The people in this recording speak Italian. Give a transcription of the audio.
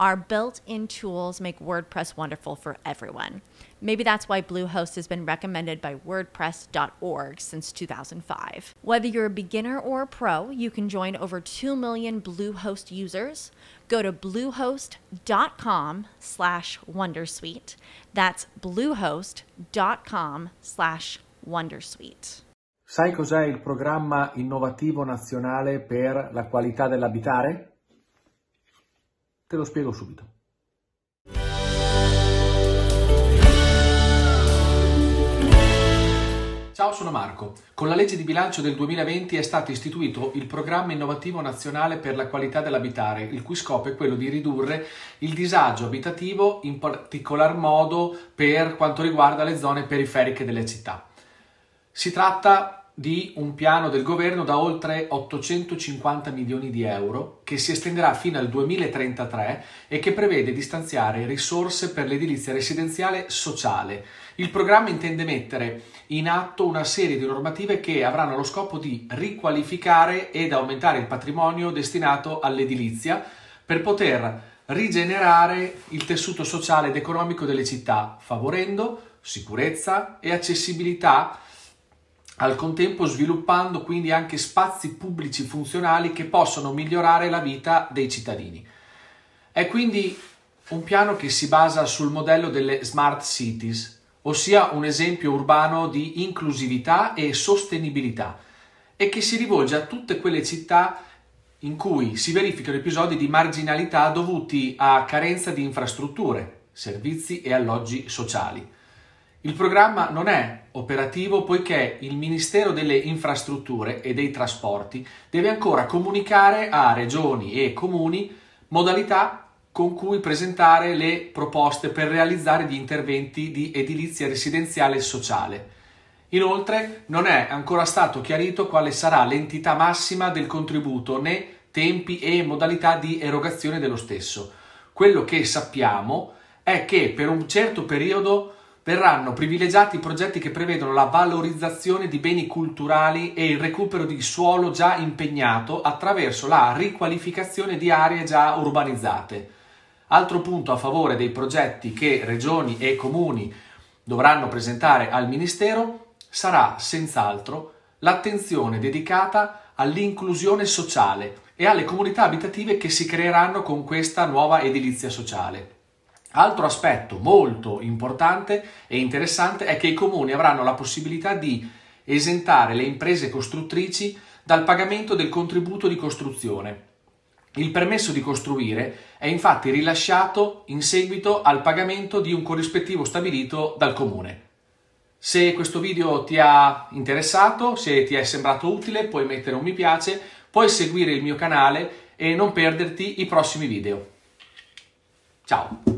Our built in tools make WordPress wonderful for everyone. Maybe that's why Bluehost has been recommended by WordPress.org since 2005. Whether you're a beginner or a pro, you can join over 2 million Bluehost users. Go to bluehost.com slash Wondersuite. That's bluehost.com slash Wondersuite. Sai cos'è il programma innovativo nazionale per la qualità dell'abitare? Te lo spiego subito. Ciao, sono Marco. Con la legge di bilancio del 2020 è stato istituito il Programma Innovativo Nazionale per la Qualità dell'Abitare, il cui scopo è quello di ridurre il disagio abitativo, in particolar modo per quanto riguarda le zone periferiche delle città. Si tratta di un piano del governo da oltre 850 milioni di euro che si estenderà fino al 2033 e che prevede di stanziare risorse per l'edilizia residenziale sociale. Il programma intende mettere in atto una serie di normative che avranno lo scopo di riqualificare ed aumentare il patrimonio destinato all'edilizia per poter rigenerare il tessuto sociale ed economico delle città, favorendo sicurezza e accessibilità al contempo sviluppando quindi anche spazi pubblici funzionali che possono migliorare la vita dei cittadini. È quindi un piano che si basa sul modello delle smart cities, ossia un esempio urbano di inclusività e sostenibilità e che si rivolge a tutte quelle città in cui si verificano episodi di marginalità dovuti a carenza di infrastrutture, servizi e alloggi sociali. Il programma non è operativo poiché il Ministero delle Infrastrutture e dei Trasporti deve ancora comunicare a regioni e comuni modalità con cui presentare le proposte per realizzare gli interventi di edilizia residenziale e sociale. Inoltre non è ancora stato chiarito quale sarà l'entità massima del contributo né tempi e modalità di erogazione dello stesso. Quello che sappiamo è che per un certo periodo verranno privilegiati progetti che prevedono la valorizzazione di beni culturali e il recupero di suolo già impegnato attraverso la riqualificazione di aree già urbanizzate. Altro punto a favore dei progetti che regioni e comuni dovranno presentare al Ministero sarà senz'altro l'attenzione dedicata all'inclusione sociale e alle comunità abitative che si creeranno con questa nuova edilizia sociale. Altro aspetto molto importante e interessante è che i comuni avranno la possibilità di esentare le imprese costruttrici dal pagamento del contributo di costruzione. Il permesso di costruire è infatti rilasciato in seguito al pagamento di un corrispettivo stabilito dal comune. Se questo video ti ha interessato, se ti è sembrato utile, puoi mettere un mi piace, puoi seguire il mio canale e non perderti i prossimi video. Ciao!